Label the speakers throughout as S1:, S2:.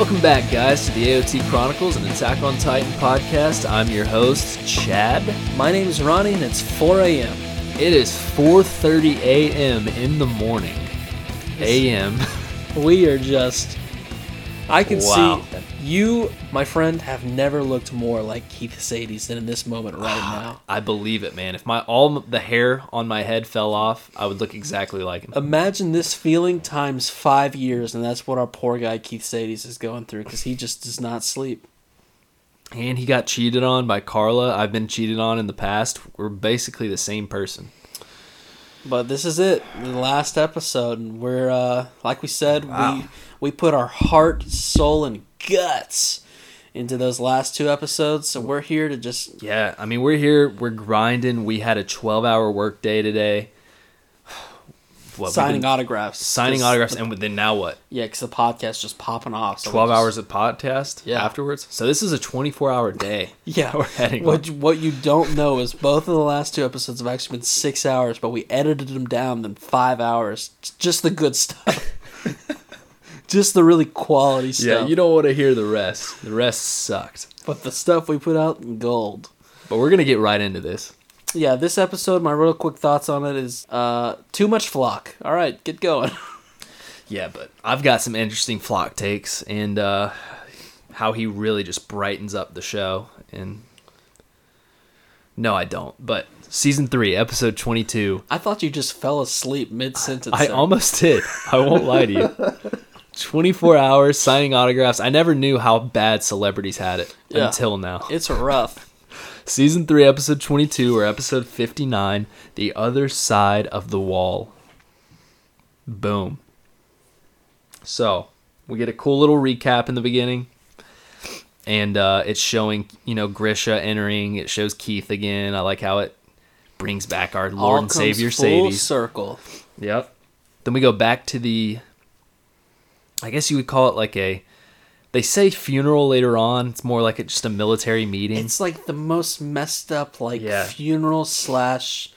S1: Welcome back, guys, to the AOT Chronicles and Attack on Titan podcast. I'm your host, Chad.
S2: My name is Ronnie, and it's 4 a.m.
S1: It is 4:30 a.m. in the morning. A.m.
S2: We are just. I can
S1: Wow.
S2: see you, my friend, have never looked more like Keith Shadis than in this moment right ah, now.
S1: I believe it, man. If my all the hair on my head fell off, I would look exactly like him.
S2: Imagine this feeling times five years, and that's what our poor guy Keith Shadis is going through because he just does not sleep.
S1: And he got cheated on by Carla. I've been cheated on in the past. We're basically the same person.
S2: But this is it, the last episode, and we're uh, like we said,
S1: Wow.
S2: we we put our heart, soul, and guts into those last two episodes. So we're here to just
S1: Yeah, I mean, we're here, we're grinding. We had a 12-hour work day today. What,
S2: signing
S1: been
S2: autographs,
S1: signing autographs,
S2: the-
S1: and then now what?
S2: yeah, because the podcast just popping off. so
S1: 12
S2: just-
S1: hours of podcast
S2: Yeah.
S1: afterwards. So this is a 24-hour day.
S2: Yeah,
S1: we're heading
S2: What what you don't know is both of the last two episodes have actually been six hours, but we edited them down in five hours. Just the good stuff. just the really quality stuff.
S1: Yeah, you don't want to hear the rest. The rest sucked.
S2: But the stuff we put out in gold.
S1: But we're gonna get right into this.
S2: Yeah, this episode, my real quick thoughts on it is uh, too much flock. All right, get going.
S1: Yeah, but I've got some interesting flock takes and uh, how he really just brightens up the show. And no, I don't. But season three, episode twenty-two.
S2: I thought you just fell asleep mid sentence.
S1: I almost did. I won't lie to you. 24 hours signing autographs. I never knew how bad celebrities had it
S2: Yeah.
S1: until now.
S2: It's rough.
S1: Season 3, episode 22, or episode 59 The Other Side of the Wall. Boom. So, we get a cool little recap in the beginning. And uh, it's showing, you know, Grisha entering. It shows Keith again. I like how it brings back our Lord
S2: All
S1: and Savior
S2: full
S1: Shadis.
S2: circle.
S1: Yep. Then we go back to the. I guess you would call it like a. They say funeral later on. It's more like a, just a military meeting.
S2: It's like the most messed up like
S1: Yeah.
S2: funeral slash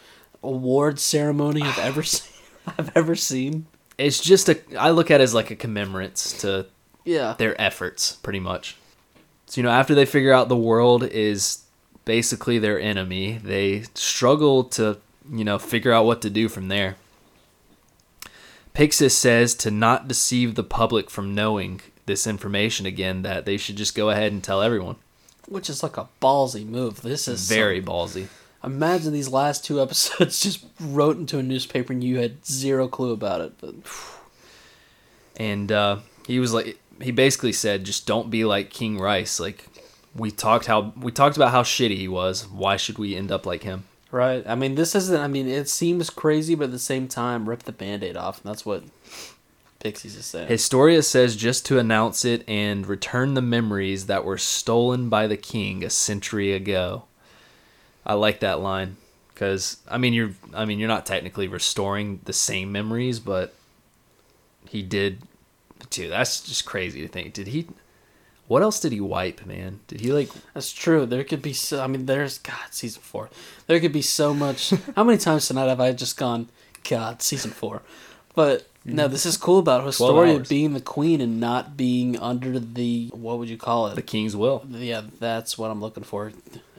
S2: award ceremony I've ever seen. I've ever seen.
S1: It's just a. I look at it as like a commemorance to
S2: Yeah.
S1: their efforts, pretty much. So you know, after they figure out the world is basically their enemy, they struggle to you know figure out what to do from there. Pixis says to not deceive the public from knowing this information again, that they should just go ahead and tell everyone.
S2: Which is like a ballsy move. This is
S1: Very
S2: some-
S1: ballsy.
S2: imagine these last two episodes just wrote into a newspaper and you had zero clue about it. But
S1: and uh, he was like he basically said just don't be like king Reiss like we talked how we talked about how shitty he was why should we end up like him
S2: right. I mean this isn't I mean it seems crazy but at the same time rip the band-aid off and that's what Pixis is saying.
S1: historia says just to announce it and return the memories that were stolen by the king a century ago i like that line because i mean you're i mean you're not technically restoring the same memories but he did too that's just crazy to think did he what else did he wipe man did he like
S2: That's true. There could be so. I mean, there's God season four. There could be so much. how many times tonight have I just gone, God season four? But no, this is cool about Historia being the queen and not being under the what would you call it?
S1: the king's will
S2: Yeah, that's what I'm looking for.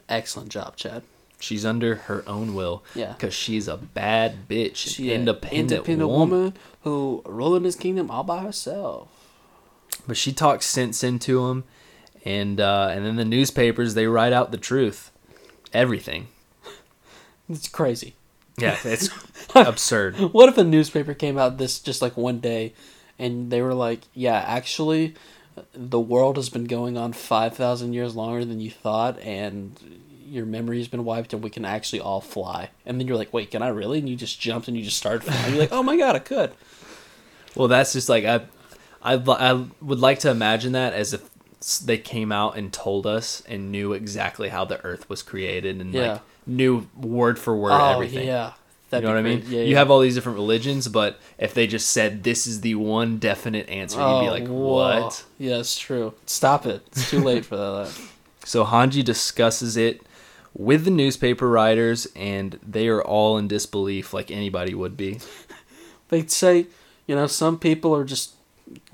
S2: Excellent job, Chad.
S1: She's under her own will.
S2: Yeah.
S1: Because she's a bad bitch.
S2: She
S1: an
S2: an
S1: independent,
S2: independent
S1: woman.
S2: woman who ruling his kingdom all by herself.
S1: But she talks sense into him. And uh, and then the newspapers, they write out the truth. Everything.
S2: It's crazy.
S1: Yeah, it's absurd.
S2: What if a newspaper came out this just like one day and they were like, yeah, actually, the world has been going on 5,000 years longer than you thought, and your memory's been wiped, and we can actually all fly. And then you're like, wait, can I really? And you just jumped and you just started flying. You're like, oh my god, I could.
S1: Well, that's just like, I, I, I would like to imagine that as if they came out and told us and knew exactly how the earth was created and
S2: Yeah.
S1: like knew word for word
S2: oh,
S1: everything.
S2: yeah.
S1: You
S2: That'd
S1: know what I mean?
S2: Yeah,
S1: you
S2: yeah.
S1: have all these different religions, but if they just said this is the one definite answer, you'd be
S2: Oh,
S1: like,
S2: whoa.
S1: what?
S2: Yeah, it's true. Stop it. It's too late for that.
S1: So Hanji discusses it with the newspaper writers, and they are all in disbelief, like anybody would be.
S2: They'd say, you know, some people are just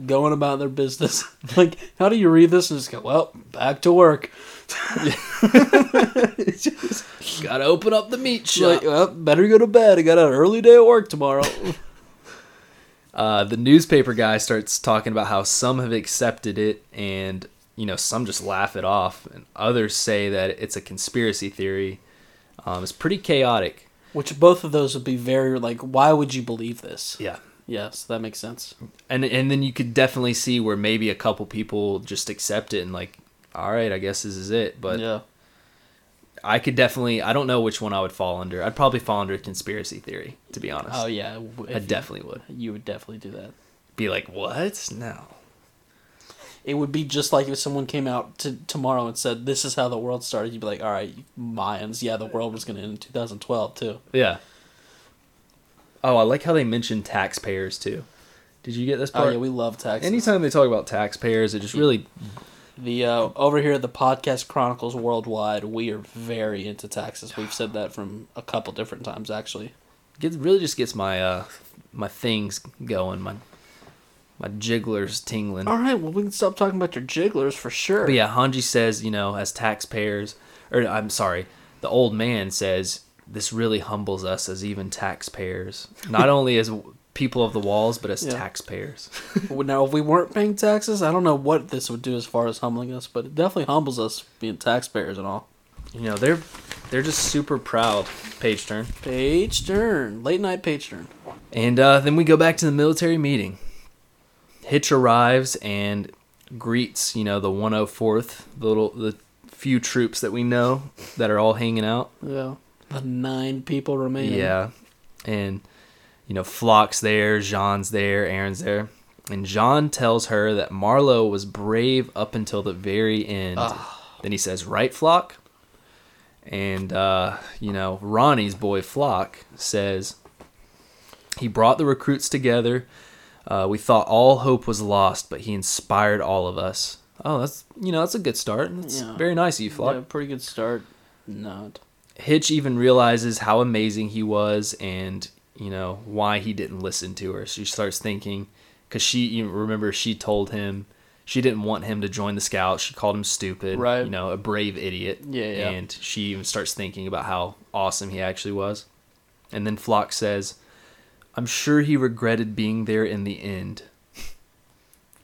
S2: going about their business. like, how do you read this and just go, well, back to work? Just
S1: Gotta open up the meat shop.
S2: like, well, better go to bed. I got an early day at work tomorrow.
S1: Uh, the newspaper guy starts talking about how some have accepted it and you know some just laugh it off and others say that it's a conspiracy theory um, it's pretty chaotic
S2: Which both of those would be very like, why would you believe this?
S1: yeah
S2: Yes, that makes sense.
S1: and and then you could definitely see where maybe a couple people just accept it and like all right i guess this is it but
S2: yeah.
S1: i could definitely i don't know which one i would fall under i'd probably fall under conspiracy theory to be honest
S2: Oh yeah.
S1: i definitely would
S2: You would definitely do that.
S1: be like what no
S2: It would be just like if someone came out to tomorrow and said, "This is how the world started." You'd be like, "All right, Mayans. Yeah, the world was going to end in 2012 too."
S1: yeah oh i like how they mentioned taxpayers too did you get this
S2: oh,
S1: part?
S2: Oh yeah, we love taxes.
S1: Anytime they talk about taxpayers, it just really
S2: The uh, over here at the podcast Chronicles Worldwide, we are very into taxes. We've said that from a couple different times actually.
S1: it really just gets my uh my things going, my my jigglers tingling.
S2: All right, well we can stop talking about your jigglers for sure.
S1: But yeah, Hanji says, you know, as taxpayers, or I'm sorry, the old man says this really humbles us as even taxpayers, not only as people of the walls, but as
S2: Yeah.
S1: taxpayers.
S2: Now, if we weren't paying taxes, I don't know what this would do as far as humbling us, but it definitely humbles us being taxpayers and all.
S1: You know, they're they're just super proud. Page turn.
S2: Page turn, late night page turn.
S1: And uh, then we go back to the military meeting. Hitch arrives and greets, you know, the 104th, the little the few troops that we know that are all hanging out.
S2: Yeah, the nine people remaining.
S1: Yeah. And you know, Flock's there, Jean's there, Eren's there. And Jean tells her that Marlo was brave up until the very end. Then he says, "Right, Flock?" And uh, you know, Ronnie's boy Flock says he brought the recruits together. Uh, we thought all hope was lost, but he inspired all of us. Oh, that's you know that's a good start. That's
S2: Yeah.
S1: very nice of you, Flock.
S2: Yeah, pretty good start. Not.
S1: Hitch even realizes how amazing he was and you know why he didn't listen to her. She starts thinking because she you remember she told him she didn't want him to join the scouts. She called him stupid,
S2: Right.
S1: You know, a brave idiot.
S2: Yeah, yeah.
S1: And she even starts thinking about how awesome he actually was. And then Flock says, "I'm sure he regretted being there in the end."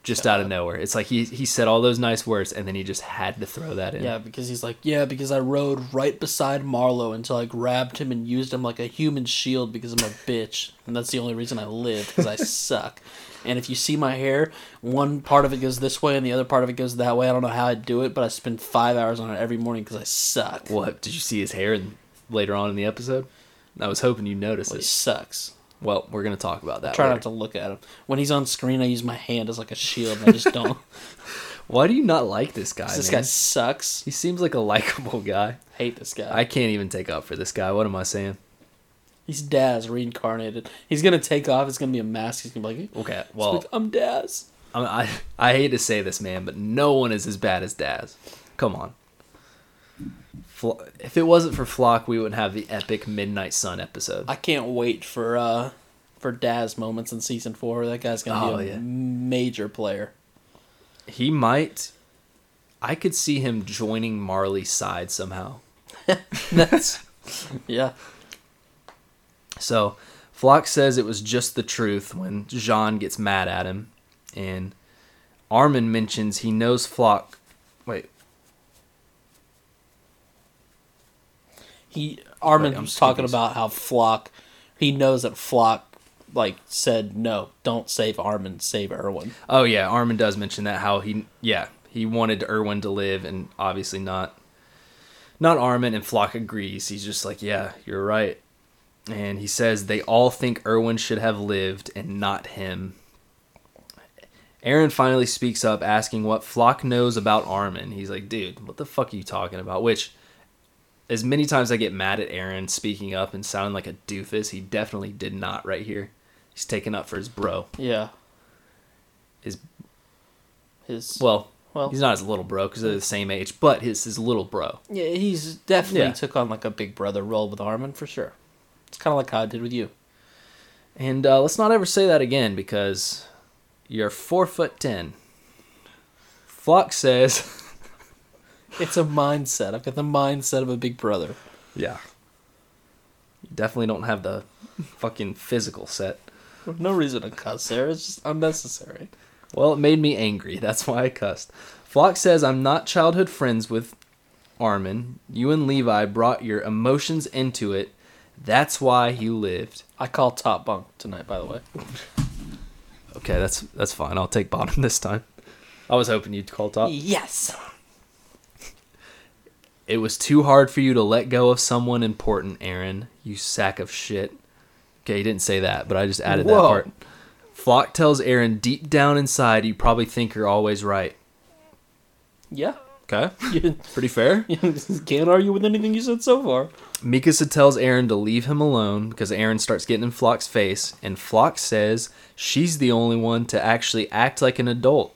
S1: Just out of nowhere, it's like he he said all those nice words, and then he just had to throw that in.
S2: Yeah, because he's like, yeah, because I rode right beside Marlo until I grabbed him and used him like a human shield because I'm a bitch, and that's the only reason I live because I suck. And if you see my hair, one part of it goes this way and the other part of it goes that way. I don't know how I do it, but I spend five hours on it every morning because I suck.
S1: What did you see his hair in, later on in the episode? I was hoping you noticed
S2: Well, he
S1: it.
S2: sucks.
S1: Well, we're gonna talk about that.
S2: Try
S1: later.
S2: not to look at him. When he's on screen, I use my hand as like a shield, and I just don't.
S1: Why do you not like this guy?
S2: this
S1: man?
S2: guy sucks.
S1: He seems like a likable guy.
S2: Hate this guy.
S1: I can't even take up for this guy. What am I saying?
S2: He's Daz reincarnated. He's gonna take off. It's gonna be a mask. He's gonna be like,
S1: Okay,
S2: well,
S1: well,
S2: I'm Daz.
S1: I, I I hate to say this, man, but no one is as bad as Daz. Come on. Flo- if it wasn't for Flock, we wouldn't have the epic Midnight Sun episode.
S2: I can't wait for uh for Daz moments in season four. That guy's gonna
S1: Oh,
S2: be a
S1: yeah.
S2: major player.
S1: He might. I could see him joining Marley's side somehow.
S2: That's yeah.
S1: So, Flock says it was just the truth when Jean gets mad at him, and Armin mentions he knows Flock. Wait,
S2: He Armin
S1: I'm
S2: was talking about how Flock. He knows that Flock like said no, don't save Armin, save Erwin.
S1: oh yeah, Armin does mention that how he yeah he wanted Erwin to live, and obviously not. Not Armin and Flock agrees. He's just like, yeah, you're right, and he says they all think Erwin should have lived and not him. Eren finally speaks up, asking what Flock knows about Armin. He's like, dude, what the fuck are you talking about? Which, as many times I get mad at Eren speaking up and sounding like a doofus, he definitely did not right here. He's taking up for his bro.
S2: Yeah.
S1: His
S2: His
S1: well,
S2: well
S1: he's not his little bro because they're the same age, but his his little bro.
S2: yeah, he's definitely
S1: Yeah.
S2: took on like a big brother role with Armin for sure. It's kind of like how I did with you.
S1: And uh, let's not ever say that again because you're four foot ten. Flock says,
S2: It's a mindset. I've got the mindset of a big brother.
S1: yeah. You definitely don't have the fucking physical set.
S2: No reason to cuss there. It's just unnecessary.
S1: Well, it made me angry. That's why I cussed. Flock says, I'm not childhood friends with Armin. You and Levi brought your emotions into it. That's why he lived.
S2: I call top bunk tonight, by the way.
S1: Okay, that's that's fine. I'll take bottom this time. I was hoping you'd call top.
S2: Yes.
S1: It was too hard for you to let go of someone important, Eren. You sack of shit. Okay, he didn't say that, but I just added that part. Flock tells Eren deep down inside you probably think you're always right.
S2: Yeah.
S1: Okay, pretty fair.
S2: can't argue with anything you said so far.
S1: Mikasa tells Eren to leave him alone because Eren starts getting in Flock's face, and Flock says she's the only one to actually act like an adult.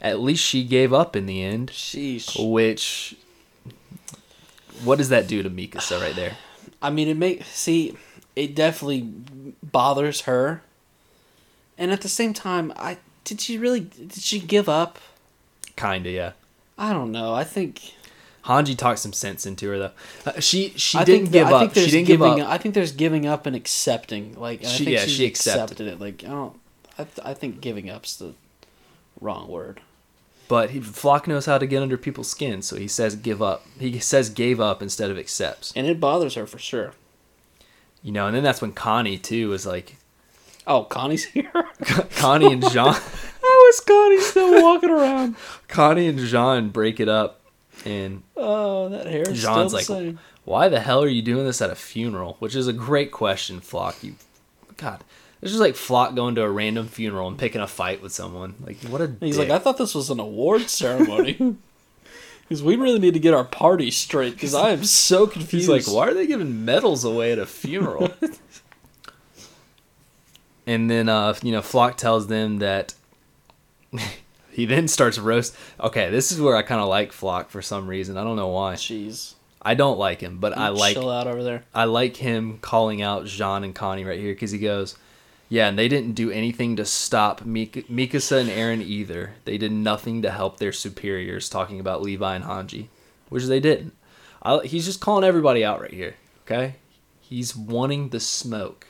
S1: At least she gave up in the end,
S2: Sheesh.
S1: which. What does that do to Mikasa right there?
S2: I mean, it make see, it definitely bothers her. And at the same time, I did she really did she give up?
S1: Kinda, yeah.
S2: I don't know. I think
S1: Hanji talked some sense into her though. Uh, she she
S2: I
S1: didn't give
S2: I
S1: up.
S2: think
S1: She didn't give
S2: giving,
S1: up.
S2: I think there's giving up and accepting. Like
S1: She-
S2: I think
S1: yeah,
S2: she,
S1: she accepted.
S2: accepted it. Like I don't. I, th- I think giving up's the wrong word.
S1: But he, Flock knows how to get under people's skin, so he says give up. He says gave up instead of accepts.
S2: And it bothers her for sure.
S1: You know, and then that's when Connie too is like
S2: Oh, Connie's here.
S1: Connie and John.
S2: How is Connie still walking around?
S1: Connie and John break it up, and
S2: Oh, that hair is
S1: John's
S2: still
S1: like,
S2: same.
S1: why the hell are you doing this at a funeral? Which is a great question, Flock. You, God, it's just like Flock going to a random funeral and picking a fight with someone. Like what a.
S2: He's
S1: dick.
S2: like, I thought this was an award ceremony. Because we really need to get our party straight. Because I am so confused.
S1: He's like, why are they giving medals away at a funeral? and then, uh, you know, Flock tells them that he then starts roast. Okay, this is where I kind of like Flock for some reason. I don't know why.
S2: Jeez.
S1: I don't like him, but I like
S2: Chill out over there.
S1: I like him calling out Jean and Connie right here because he goes, "Yeah, and they didn't do anything to stop Mik- Mikasa and Eren either. They did nothing to help their superiors." Talking about Levi and Hanji, which they didn't. I, he's just calling everybody out right here. Okay, he's wanting the smoke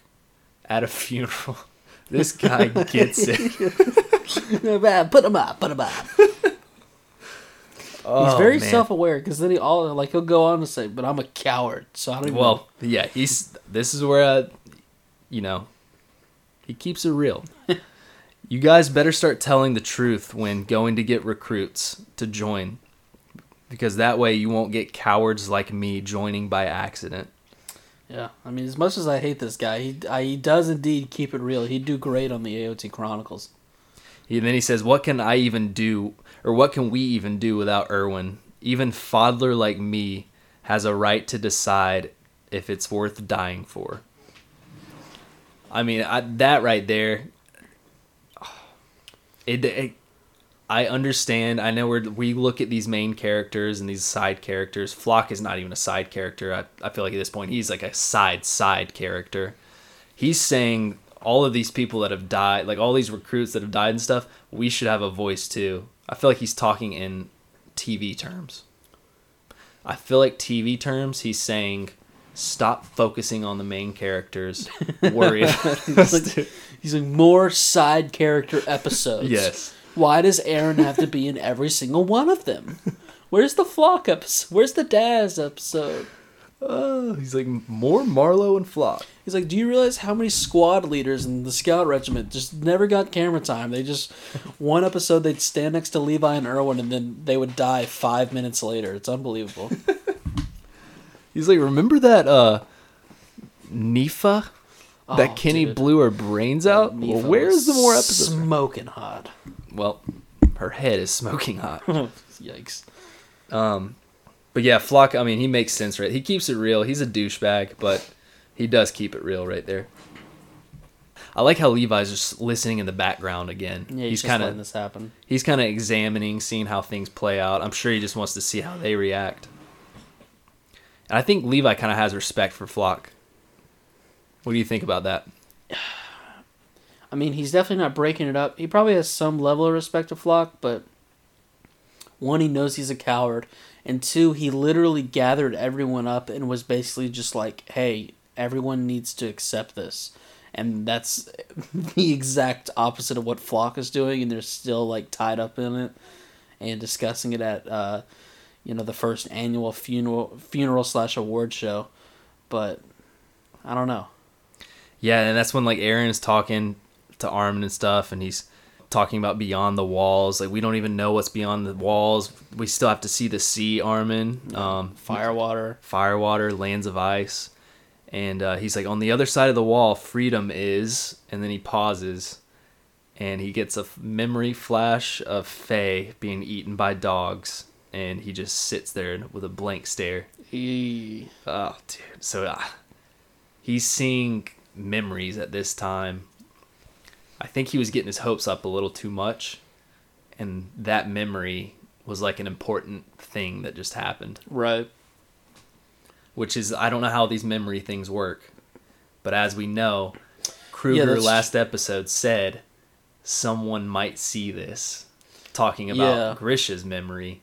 S1: at a funeral. This guy gets it.
S2: put him up. Put him up.
S1: Oh,
S2: He's very
S1: man.
S2: self-aware. Because then he all like he'll go on to say, "But I'm a coward." So I don't even.
S1: Well, yeah, he's. This is where, uh, you know, he keeps it real. you guys better start telling the truth when going to get recruits to join, because that way you won't get cowards like me joining by accident.
S2: Yeah, I mean, as much as I hate this guy, he I, he does indeed keep it real. He'd do great on the AOT Chronicles.
S1: He, then he says, "What can I even do, or what can we even do without Erwin? Even Fodler like me has a right to decide if it's worth dying for." I mean, I, that right there. It, it, I understand. I know we're, we look at these main characters and these side characters. Flock is not even a side character. I, I feel like at this point he's like a side side character. He's saying all of these people that have died, like all these recruits that have died and stuff, we should have a voice too. I feel like he's talking in TV terms. I feel like TV terms, he's saying, stop focusing on the main characters. Worry about us too."
S2: He's like more side character episodes.
S1: Yes.
S2: Why does Eren have to be in every single one of them? Where's the Flock episode? Where's the Daz episode?
S1: Oh, he's like more Marlo and Flock.
S2: He's like, do you realize how many squad leaders in the scout regiment just never got camera time? They just one episode they'd stand next to Levi and Erwin, and then they would die five minutes later. It's unbelievable.
S1: He's like, remember that uh Nifa? that
S2: Oh,
S1: Kenny
S2: dude.
S1: blew her brains out? Well, where's the more episodes?
S2: Smoking hot.
S1: Well, her head is smoking hot.
S2: Yikes.
S1: Um, but yeah, Flock. I mean, he makes sense, right? He keeps it real. He's a douchebag, but he does keep it real right there. I like how Levi's just listening in the background again.
S2: Yeah, he's,
S1: he's kind
S2: letting
S1: of
S2: this happen.
S1: he's kind of examining, seeing how things play out. I'm sure he just wants to see how they react. And I think Levi kind of has respect for Flock. What do you think about that?
S2: I mean, he's definitely not breaking it up. He probably has some level of respect to Flock, but one, he knows he's a coward, and two, he literally gathered everyone up and was basically just like, "Hey, everyone needs to accept this." And that's the exact opposite of what Flock is doing, and they're still like tied up in it and discussing it at, uh, you know, the first annual funeral funeral slash award show. But I don't know.
S1: Yeah, and that's when like Eren is talking to Armin and stuff, and he's talking about beyond the walls. Like we don't even know what's beyond the walls. We still have to see the sea, Armin. Um,
S2: Firewater.
S1: Firewater, lands of ice, and uh, he's like, on the other side of the wall, freedom is. And then he pauses, and he gets a memory flash of Faye being eaten by dogs, and he just sits there with a blank stare.
S2: He,
S1: Oh, dude. So uh, he's seeing memories at this time. I think he was getting his hopes up a little too much, and that memory was like an important thing that just happened.
S2: right.
S1: Which is I don't know how these memory things work, but as we know, Kruger
S2: that's-
S1: last episode said someone might see this, talking about
S2: Yeah.
S1: Grisha's memory.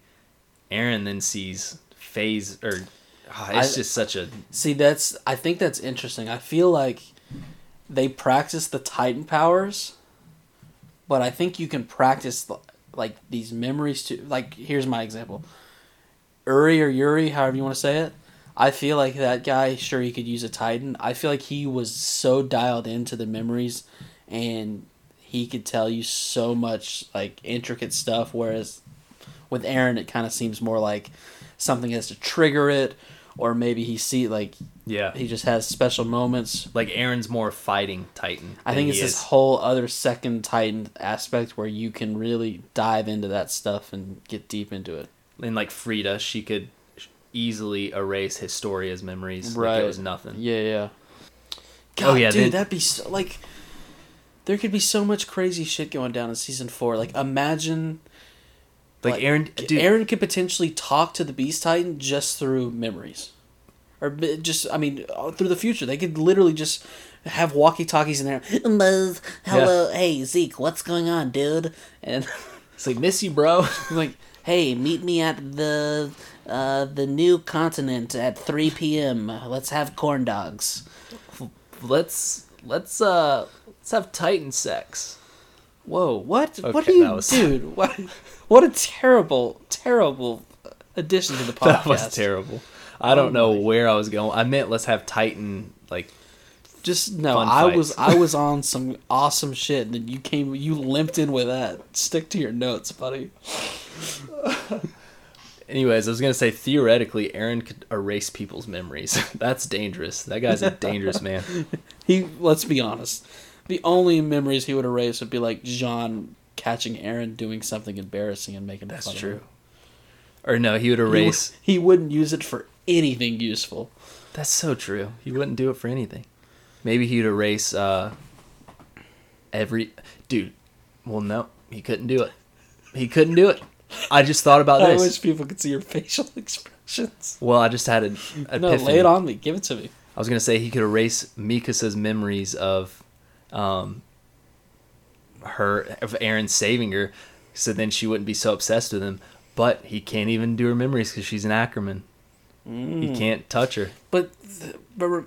S1: Eren then sees Phase or ah, it's
S2: I-
S1: just such a
S2: See, that's I think that's interesting. I feel like they practice the Titan powers, but I think you can practice like these memories too. Like here's my example: Uri or Yuri, however you want to say it. I feel like that guy. Sure, he could use a Titan. I feel like he was so dialed into the memories, and he could tell you so much like intricate stuff. Whereas with Eren, it kind of seems more like something has to trigger it, or maybe he see like
S1: yeah.
S2: he just has special moments.
S1: like Eren's more fighting Titan.
S2: I think it's this
S1: is-
S2: whole other second Titan aspect where you can really dive into that stuff and get deep into it.
S1: and like Frida, she could easily erase Historia's memories. Like
S2: Right.
S1: it was nothing.
S2: Yeah, yeah. Oh, God,
S1: Oh, yeah,
S2: dude,
S1: then-
S2: that'd be so, like. There could be so much crazy shit going down in season four. Like, imagine
S1: Like,
S2: Like,
S1: Eren, dude,
S2: Eren could potentially talk to the Beast Titan just through memories, or just I mean uh, through the future. They could literally just have walkie talkies in there. Buzz, hello, hey Zeke, what's going on, dude? And
S1: it's like miss you, bro.
S2: like, hey, meet me at the uh, the new continent at three p.m. Let's have corn dogs.
S1: let's let's uh let's have Titan sex.
S2: Whoa, what? what are you,
S1: was-
S2: dude? What? What a terrible, terrible addition to the podcast.
S1: That was terrible. I don't
S2: Oh
S1: know
S2: my-
S1: where I was going. I meant let's have Titan like
S2: Just no, I was. I was on some awesome shit, and then you came, you limped in with that. Stick to your notes, buddy.
S1: Anyways, I was gonna say theoretically, Eren could erase people's memories. That's dangerous. That guy's a dangerous man.
S2: He, let's be honest, the only memories he would erase would be like John catching Eren doing something embarrassing and making
S1: That's
S2: fun of
S1: true.
S2: him.
S1: Or no, he would
S2: He,
S1: erase.
S2: would, he wouldn't use it for anything useful.
S1: That's so true. He wouldn't do it for anything. Maybe he'd erase uh every dude. Well, no, he couldn't do it. He couldn't do it. I just thought about
S2: I
S1: this.
S2: I wish people could see your facial expressions.
S1: Well, I just had an epiphany.
S2: No, lay it on me. Give it to me.
S1: I was gonna say he could erase Mikasa's memories of, um, her of Eren saving her, so then she wouldn't be so obsessed with him. But he can't even do her memories because she's an Ackerman.
S2: Mm.
S1: He can't touch her.
S2: But, but,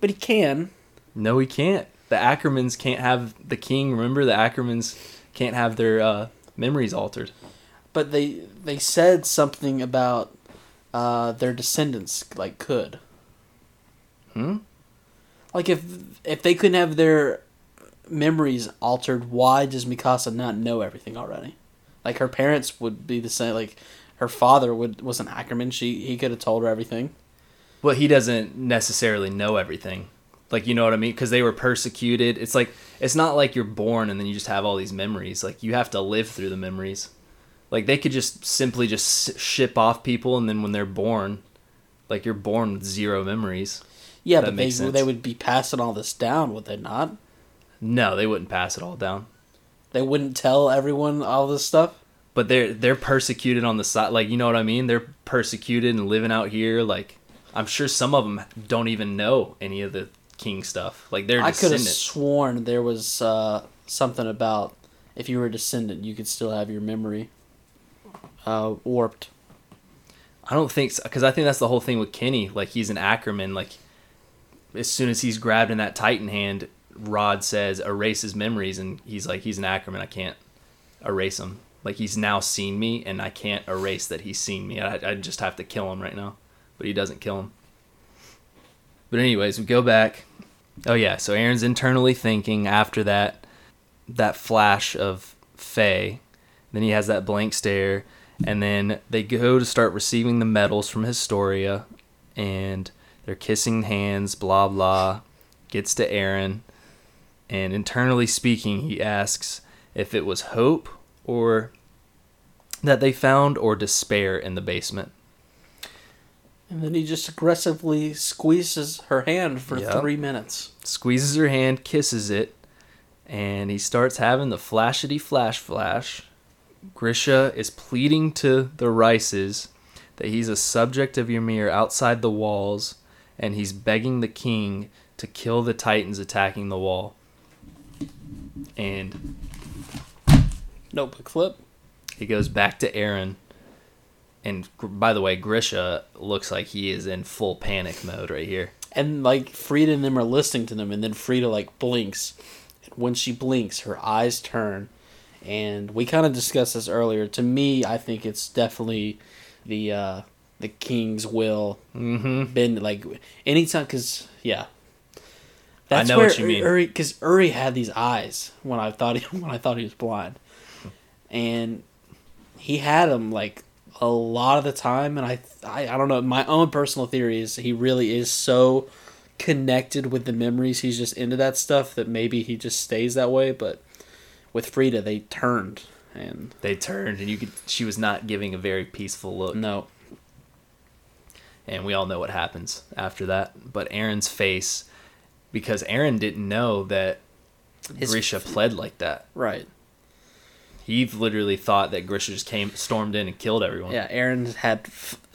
S2: but he can.
S1: No, he can't. The Ackermans can't have the king. Remember, the Ackermans can't have their uh, memories altered.
S2: But they they said something about uh, their descendants like could.
S1: Hmm.
S2: Like if if they couldn't have their memories altered, why does Mikasa not know everything already? Like her parents would be the same. Like her father would was an Ackerman. She he could have told her everything.
S1: But he doesn't necessarily know everything. Like you know what I mean? Because they were persecuted. It's like it's not like you're born and then you just have all these memories. Like you have to live through the memories. Like they could just simply just ship off people, and then when they're born, like you're born with zero memories.
S2: Yeah,
S1: That
S2: but they
S1: sense.
S2: they would be passing all this down, would they not?
S1: No, they wouldn't pass it all down.
S2: They wouldn't tell everyone all this stuff.
S1: But they're they're persecuted on the side. Like you know what I mean? They're persecuted and living out here. Like I'm sure some of them don't even know any of the king stuff. Like they're
S2: I could have sworn there was uh, something about if you were a descendant, you could still have your memory uh, warped.
S1: I don't think so because I think that's the whole thing with Kenny. Like he's an Ackerman. Like as soon as he's grabbed in that Titan hand, Rod says erase his memories, and he's like he's an Ackerman. I can't erase him. Like he's now seen me, and I can't erase that he's seen me. I, I just have to kill him right now, but he doesn't kill him. But anyways, we go back. Oh yeah, so Eren's internally thinking after that that flash of Faye. Then he has that blank stare, and then they go to start receiving the medals from Historia, and they're kissing hands, blah blah. Gets to Eren, and internally speaking, he asks if it was hope or that they found or despair in the basement.
S2: And then he just aggressively squeezes her hand for
S1: Yep.
S2: three minutes.
S1: Squeezes her hand, kisses it, and he starts having the flashity flash flash. Grisha is pleading to the Reisses that he's a subject of Ymir outside the walls, and he's begging the king to kill the Titans attacking the wall. And
S2: Notebook flip.
S1: he goes back to Eren. And by the way, Grisha looks like he is in full panic mode right here.
S2: And like Frida and them are listening to them, and then Frida like blinks. And when she blinks, her eyes turn. And we kind of discussed this earlier. To me, I think it's definitely the uh, the king's will.
S1: Mm-hmm.
S2: Been like anytime, because yeah,
S1: I know what you mean.
S2: Uri, because Uri had these eyes when I thought he when I thought he was blind, and he had them like a lot of the time. And I, I I don't know. My own personal theory is he really is so connected with the memories. He's just into that stuff that maybe he just stays that way. But with Frida, they turned and
S1: They turned, and you could. She was not giving a very peaceful look.
S2: no,
S1: and we all know what happens after that. But Eren's face, because Eren didn't know that
S2: His-
S1: Grisha pled like that.
S2: right.
S1: He literally thought that Grisha just came, stormed in, and killed everyone.
S2: Yeah, Eren had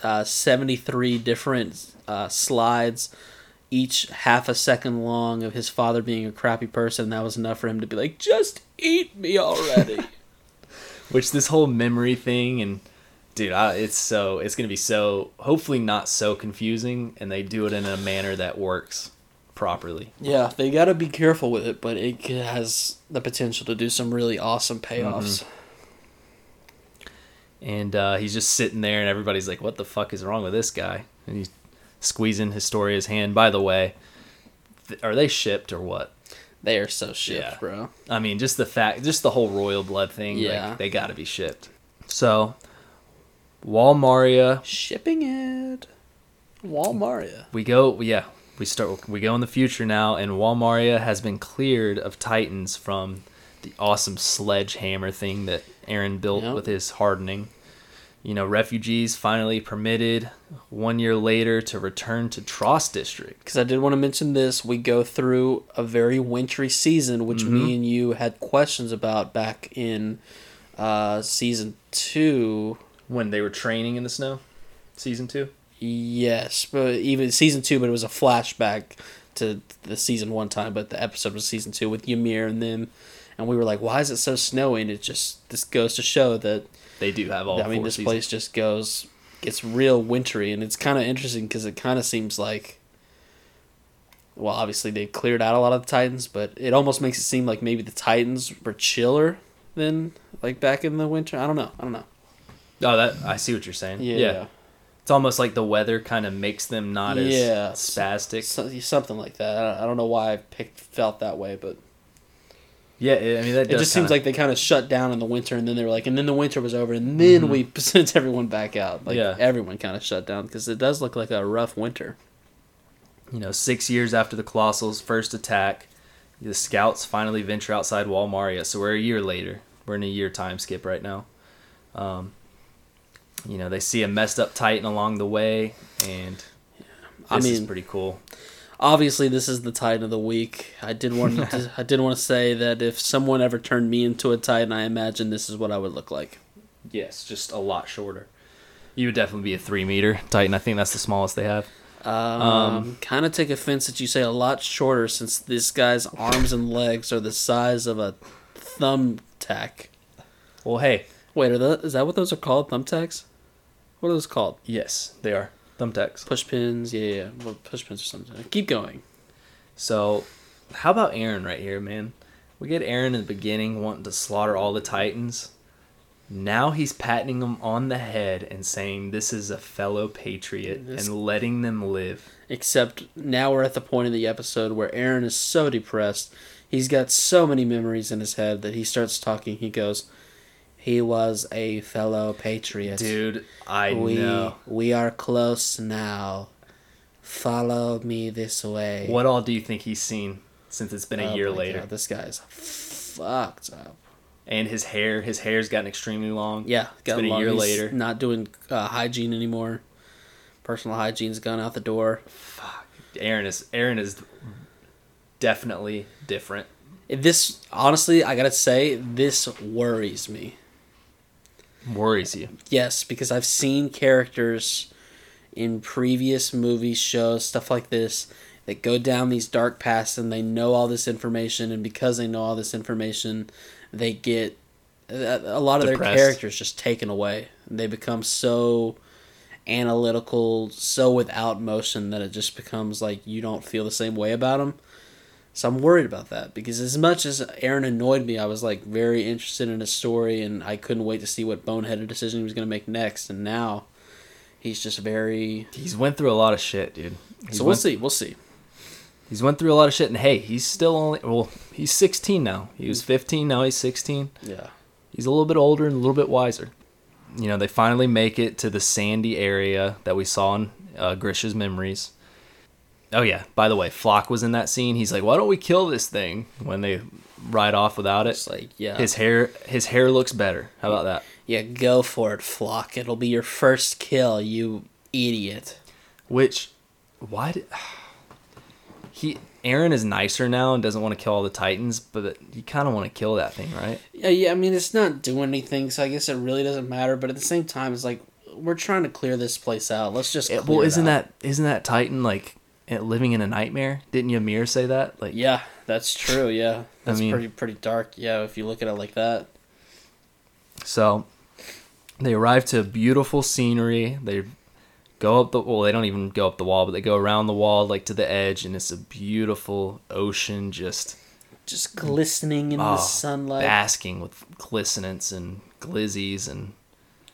S2: uh, 73 different uh, slides, each half a second long, of his father being a crappy person. That was enough for him to be like, just eat me already.
S1: Which this whole memory thing and dude, I, it's so it's gonna be so hopefully not so confusing, and they do it in a manner that works properly.
S2: yeah, they got to be careful with it, but it has the potential to do some really awesome payoffs.
S1: And uh, he's just sitting there, and everybody's like, "What the fuck is wrong with this guy?" And he's squeezing Historia's hand. By the way, th- are they shipped or what?
S2: They are so shit,
S1: Yeah.
S2: bro.
S1: I mean, just the fact, just the whole royal blood thing.
S2: Yeah.
S1: like, they got to be shipped. So, Wall Maria,
S2: Shipping it. Wall Maria.
S1: we go. Yeah, we start. We go in the future now, and Wall Maria has been cleared of Titans from the awesome sledgehammer thing that Eren built
S2: Yep.
S1: with his hardening. You know, refugees finally permitted one year later to return to Trost District.
S2: because I did want to mention this. We go through a very wintry season, which
S1: Mm-hmm.
S2: me and you had questions about back in uh, season two.
S1: When they were training in the snow, season two.
S2: Yes, but even season two, but it was a flashback to the season one time. But the episode was season two with Ymir and them, and we were like, "Why is it so snowy?" And it just this goes to show that
S1: They do have all.
S2: I mean, this
S1: seasons.
S2: place just goes gets real wintry, and it's kind of interesting because it kind of seems like, well, obviously they cleared out a lot of the Titans, but it almost makes it seem like maybe the Titans were chiller than like back in the winter. I don't know. I don't know.
S1: Oh, that I see what you're saying.
S2: Yeah,
S1: Yeah, it's almost like the weather kind of makes them not as
S2: Yeah.
S1: spastic.
S2: So, something like that. I don't, I don't know why I picked felt that way, but
S1: yeah, I mean that
S2: it just seems
S1: kinda-
S2: like they kind of shut down in the winter, and then they were like, and then the winter was over, and then
S1: Mhm.
S2: we sent everyone back out. Like
S1: Yeah.
S2: everyone kind of shut down because it does look like a rough winter.
S1: you know six years after the Colossal's first attack, the scouts finally venture outside Wall Maria. So we're a year later. We're in a year time skip right now. Um, you know they see a messed up Titan along the way, and
S2: I
S1: this is
S2: mean-
S1: pretty cool.
S2: obviously this is the titan of the week i did want to i did want to say that if someone ever turned me into a titan i imagine this is what i would look like
S1: Yes, just a lot shorter. You would definitely be a three meter Titan. I think that's the smallest they have.
S2: Um, kind of take offense that you say a lot shorter since this guy's arms and legs are the size of a thumbtack.
S1: Well, hey,
S2: Wait, are that, is that what those are called? Thumbtacks? What are those called?
S1: yes, they are thumbtacks.
S2: Push pins? Yeah, yeah, yeah. Well, push pins or something. Keep going.
S1: So, how about Eren right here, man? We get Eren in the beginning wanting to slaughter all the Titans. Now he's patting them on the head and saying this is a fellow patriot
S2: This-
S1: and letting them live.
S2: Except now we're at the point in the episode where Eren is so depressed. He's got so many memories in his head that he starts talking. He goes, "He was a fellow patriot.
S1: Dude, I
S2: we
S1: know.
S2: we are close now. Follow me this way."
S1: What all do you think he's seen since it's been a
S2: Oh
S1: year later?
S2: God, this guy's fucked up.
S1: And his hair, his hair's gotten extremely long.
S2: Yeah,
S1: it's been a year
S2: he's
S1: later.
S2: Not doing uh, hygiene anymore. Personal hygiene's gone out the door.
S1: Fuck, Eren is Eren is definitely different.
S2: This honestly, I gotta say, this worries me.
S1: Worries you.
S2: Yes, because I've seen characters in previous movies, shows, stuff like this that go down these dark paths and they know all this information, and because they know all this information, they get a a lot of their characters just taken away. They become so analytical, so without motion that it just becomes like you don't feel the same way about them. So I'm worried about that because as much as Eren annoyed me, I was like very interested in his story and I couldn't wait to see what boneheaded decision he was going to make next. And now he's just very.
S1: He's went through a lot of shit, dude. He's
S2: so we'll
S1: went,
S2: see. We'll see.
S1: He's went through a lot of shit, and hey, he's still only well. He's 16 now. He was 15. Now he's 16.
S2: Yeah.
S1: He's a little bit older and a little bit wiser. You know, they finally make it to the sandy area that we saw in uh, Grisha's memories. Oh yeah. By the way, Flock was in that scene. He's like, "Why don't we kill this thing?" When they ride off without it.
S2: It's like, yeah.
S1: His hair, his hair looks better. How about that?
S2: yeah, go for it, Flock. It'll be your first kill, you idiot.
S1: Which, why did he? Eren is nicer now and doesn't want to kill all the Titans, but you kind of want to kill that thing, right?
S2: Yeah, yeah, I mean, it's not doing anything, so I guess it really doesn't matter. But at the same time, it's like, we're trying to clear this place out. Let's just.
S1: It- well, isn't that isn't that Titan like living in a nightmare? Didn't Ymir say that? Like,
S2: Yeah, that's true. Yeah, that's
S1: mean-
S2: pretty pretty dark. Yeah, if you look at it like that.
S1: So they arrive to beautiful scenery. They go up the well, they don't even go up the wall, but they go around the wall like to the edge and it's a beautiful ocean just
S2: Just glistening in the
S1: oh,
S2: sunlight.
S1: basking with glistenance and glizzies and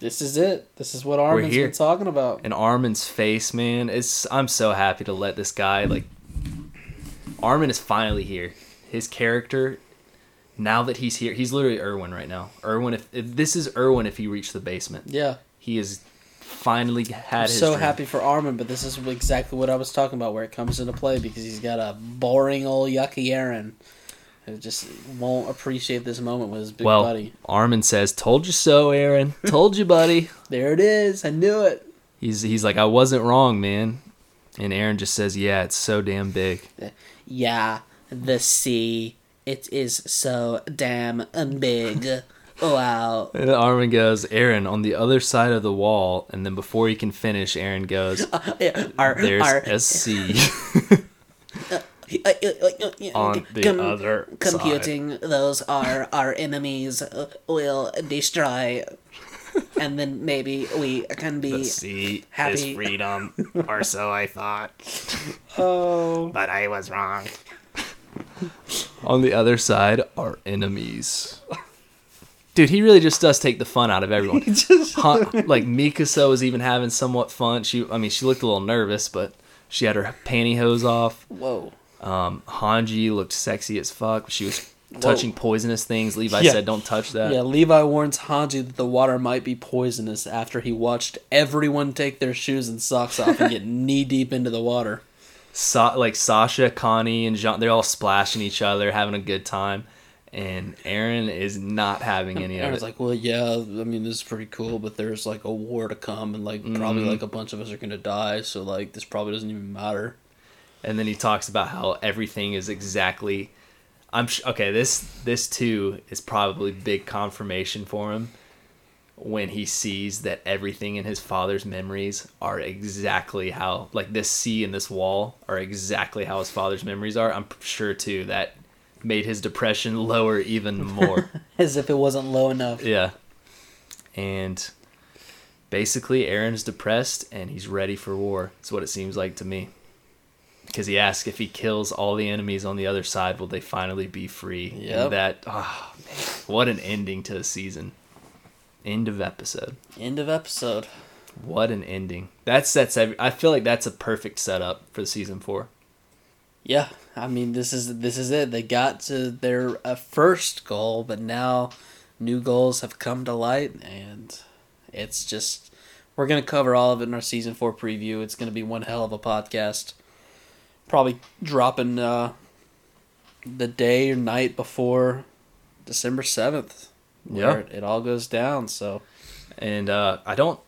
S2: This is it. This is what Armin's been talking about.
S1: and Armin's face, man. It's I'm so happy to let this guy like Armin is finally here. His character now that he's here, he's literally Erwin right now. Erwin if, if this is Erwin if he reached the basement.
S2: Yeah,
S1: He is finally had
S2: I'm
S1: his
S2: so
S1: dream.
S2: happy for Armin, but this is exactly what I was talking about, where it comes into play because he's got a boring old yucky Eren just won't appreciate this moment with his big
S1: well,
S2: buddy.
S1: Armin says, "Told you so, Eren. Told you, buddy."
S2: There it is. I knew it.
S1: He's he's like, "I wasn't wrong, man." And Eren just says, "Yeah, it's so damn big."
S2: Yeah, the sea. It is so damn big. Wow.
S1: And Armin goes, "Eren, on the other side of the wall." And then before he can finish, Eren goes,
S2: Yeah, our,
S1: "There's
S2: our,
S1: a sea Uh, uh, uh, on the
S2: com-
S1: other side."
S2: computing those are our enemies uh, will destroy and then maybe we can
S3: The
S2: be
S3: sea
S2: happy.
S3: is freedom, or so I thought,
S2: oh
S3: but I was wrong.
S1: On the other side are enemies. Dude, he really just does take the fun out of everyone. Han, like Mikasa was even having somewhat fun. She, I mean, she looked a little nervous, but she had her pantyhose off.
S2: whoa
S1: Um, Hanji looked sexy as fuck. She was touching poisonous things. Levi
S2: Yeah.
S1: said, "Don't touch that."
S2: yeah levi warns hanji that the water might be poisonous after he watched everyone take their shoes and socks off and get knee deep into the water
S1: Sa- like Sasha, Connie, and Jean, they're all splashing each other, having a good time. And Eren is not having any
S2: I
S1: of
S2: was
S1: it.
S2: like, well, yeah, I mean, this is pretty cool, but there's like a war to come, and like probably
S1: Mhm.
S2: like a bunch of us are gonna die, so like this probably doesn't even matter.
S1: And then he talks about how everything is exactly. I'm sh- okay. This this too is probably big confirmation for him. when he sees that everything in his father's memories are exactly how like this sea and this wall are exactly how his father's memories are. I'm sure too that made his depression lower even more.
S2: As if it wasn't low enough.
S1: yeah. And basically Eren's depressed and he's ready for war. That's what it seems like to me. Because he asks if he kills all the enemies on the other side, will they finally be free? Yeah. That, oh man, what an ending to the season. End of episode.
S2: End of episode.
S1: What an ending. That sets every, I feel like that's a perfect setup for season four.
S2: Yeah, I mean this is this is it. They got to their uh, first goal, but now new goals have come to light, and it's just we're gonna cover all of it in our season four preview. It's gonna be one hell of a podcast. Probably dropping uh, the day or night before December seventh.
S1: Yeah.
S2: it, it all goes down. So
S1: And uh, I don't,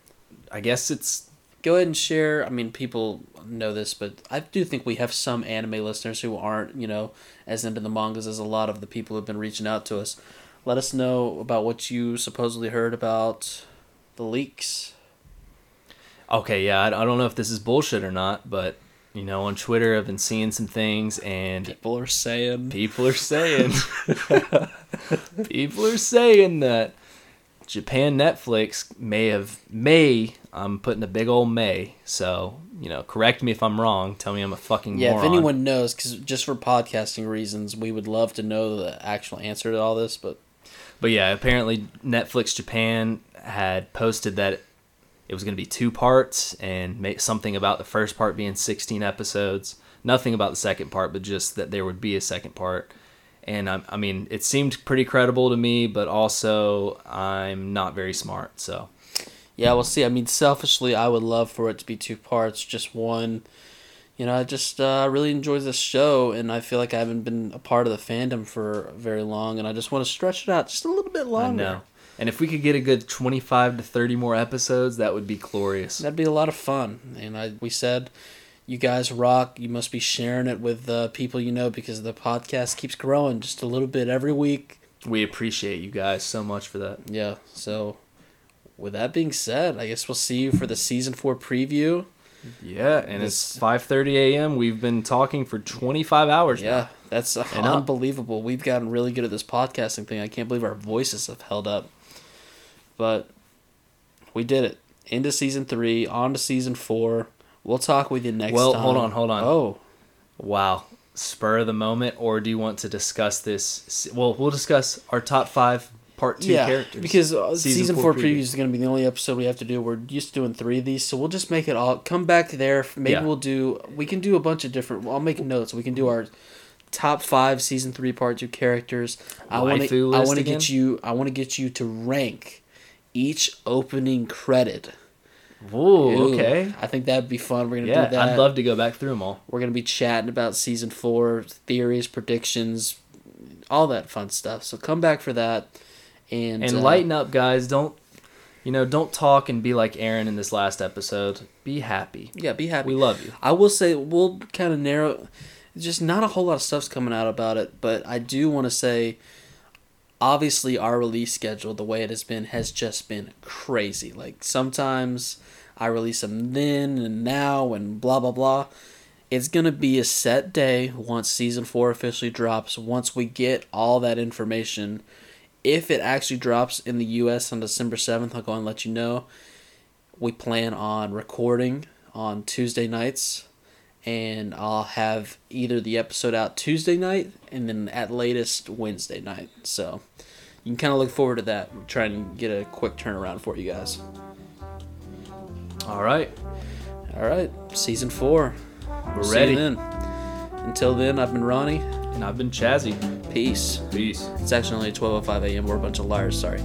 S1: I guess it's,
S2: go ahead and share. I mean, people know this, but I do think we have some anime listeners who aren't, you know, as into the mangas as a lot of the people who've been reaching out to us. Let us know about what you supposedly heard about the leaks.
S1: okay, yeah, I, I don't know if this is bullshit or not, but, you know, on Twitter I've been seeing some things and
S2: People are saying
S1: people are saying, people are saying that Japan Netflix may have, may, I'm putting a big old may, so, you know, correct me if I'm wrong, tell me I'm a fucking
S2: Yeah,
S1: moron.
S2: if anyone knows, because just for podcasting reasons, we would love to know the actual answer to all this. But
S1: But yeah, apparently Netflix Japan had posted that it was going to be two parts and something about the first part being 16 episodes. Nothing about the second part, but just that there would be a second part. And I, I mean, it seemed pretty credible to me, but also I'm not very smart. So
S2: yeah, we'll see. I mean, selfishly, I would love for it to be two parts, just one. You know, I just uh, really enjoy this show, and I feel like I haven't been a part of the fandom for very long, and I just want to stretch it out just a little bit
S1: I
S2: longer.
S1: And if we could get a good 25 to 30 more episodes, that would be glorious.
S2: That'd be a lot of fun. And I, we said, you guys rock. You must be sharing it with uh, people you know because the podcast keeps growing just a little bit every week.
S1: We appreciate you guys so much for that.
S2: Yeah. So, with that being said, I guess we'll see you for the season four preview.
S1: Yeah, and
S2: This-
S1: it's 5:30 a.m. We've been talking for 25 hours now.
S2: Yeah, that's uh,
S1: And up.
S2: unbelievable. We've gotten really good at this podcasting thing. I can't believe our voices have held up. But we did it. Into season three, on to season four. We'll talk with you next
S1: Well,
S2: time.
S1: hold on, hold on.
S2: Oh,
S1: Wow. Spur of the moment, or do you want to discuss this? Well, we'll discuss our top five part two
S2: yeah.
S1: characters.
S2: Because uh,
S1: Season
S2: season,
S1: four
S2: four,
S1: preview.
S2: preview is going to be the only episode we have to do. We're used to doing three of these, so we'll just make it all. Come back there. Maybe
S1: Yeah.
S2: we'll do. We can do a bunch of different. I'll make notes. We can do our top five season three part two characters. I want to. I want to get you. I want to get you to rank each opening credit.
S1: Ooh,
S2: Ooh,
S1: okay.
S2: I think that'd be fun. We're gonna
S1: Yeah,
S2: do that.
S1: I'd love to go back through them all.
S2: We're gonna be chatting about season four theories, predictions, all that fun stuff. So come back for that. And,
S1: And
S2: uh,
S1: lighten up, guys. Don't, you know, don't talk and be like Eren in this last episode. Be happy.
S2: Yeah, be happy.
S1: We love you.
S2: I will say we'll kind of narrow. Just not a whole lot of stuff's coming out about it, but I do want to say, obviously, our release schedule, the way it has been, has just been crazy. Like sometimes I release them then and now and blah blah blah. It's gonna be a set day once season four officially drops. Once we get all that information, if it actually drops in the U.S. on December seventh, I'll go and let you know. We plan on recording on Tuesday nights and I'll have either the episode out Tuesday night and then at latest Wednesday night. So you can kind of look forward to that. I'm trying to get a quick turnaround for you guys.
S1: All right.
S2: All right, season four.
S1: We're ready.
S2: then. Until then, I've been Ronnie.
S1: And I've been Chazzy.
S2: Peace.
S1: Peace.
S2: It's actually only 12:05 a.m. We're a bunch of liars. Sorry.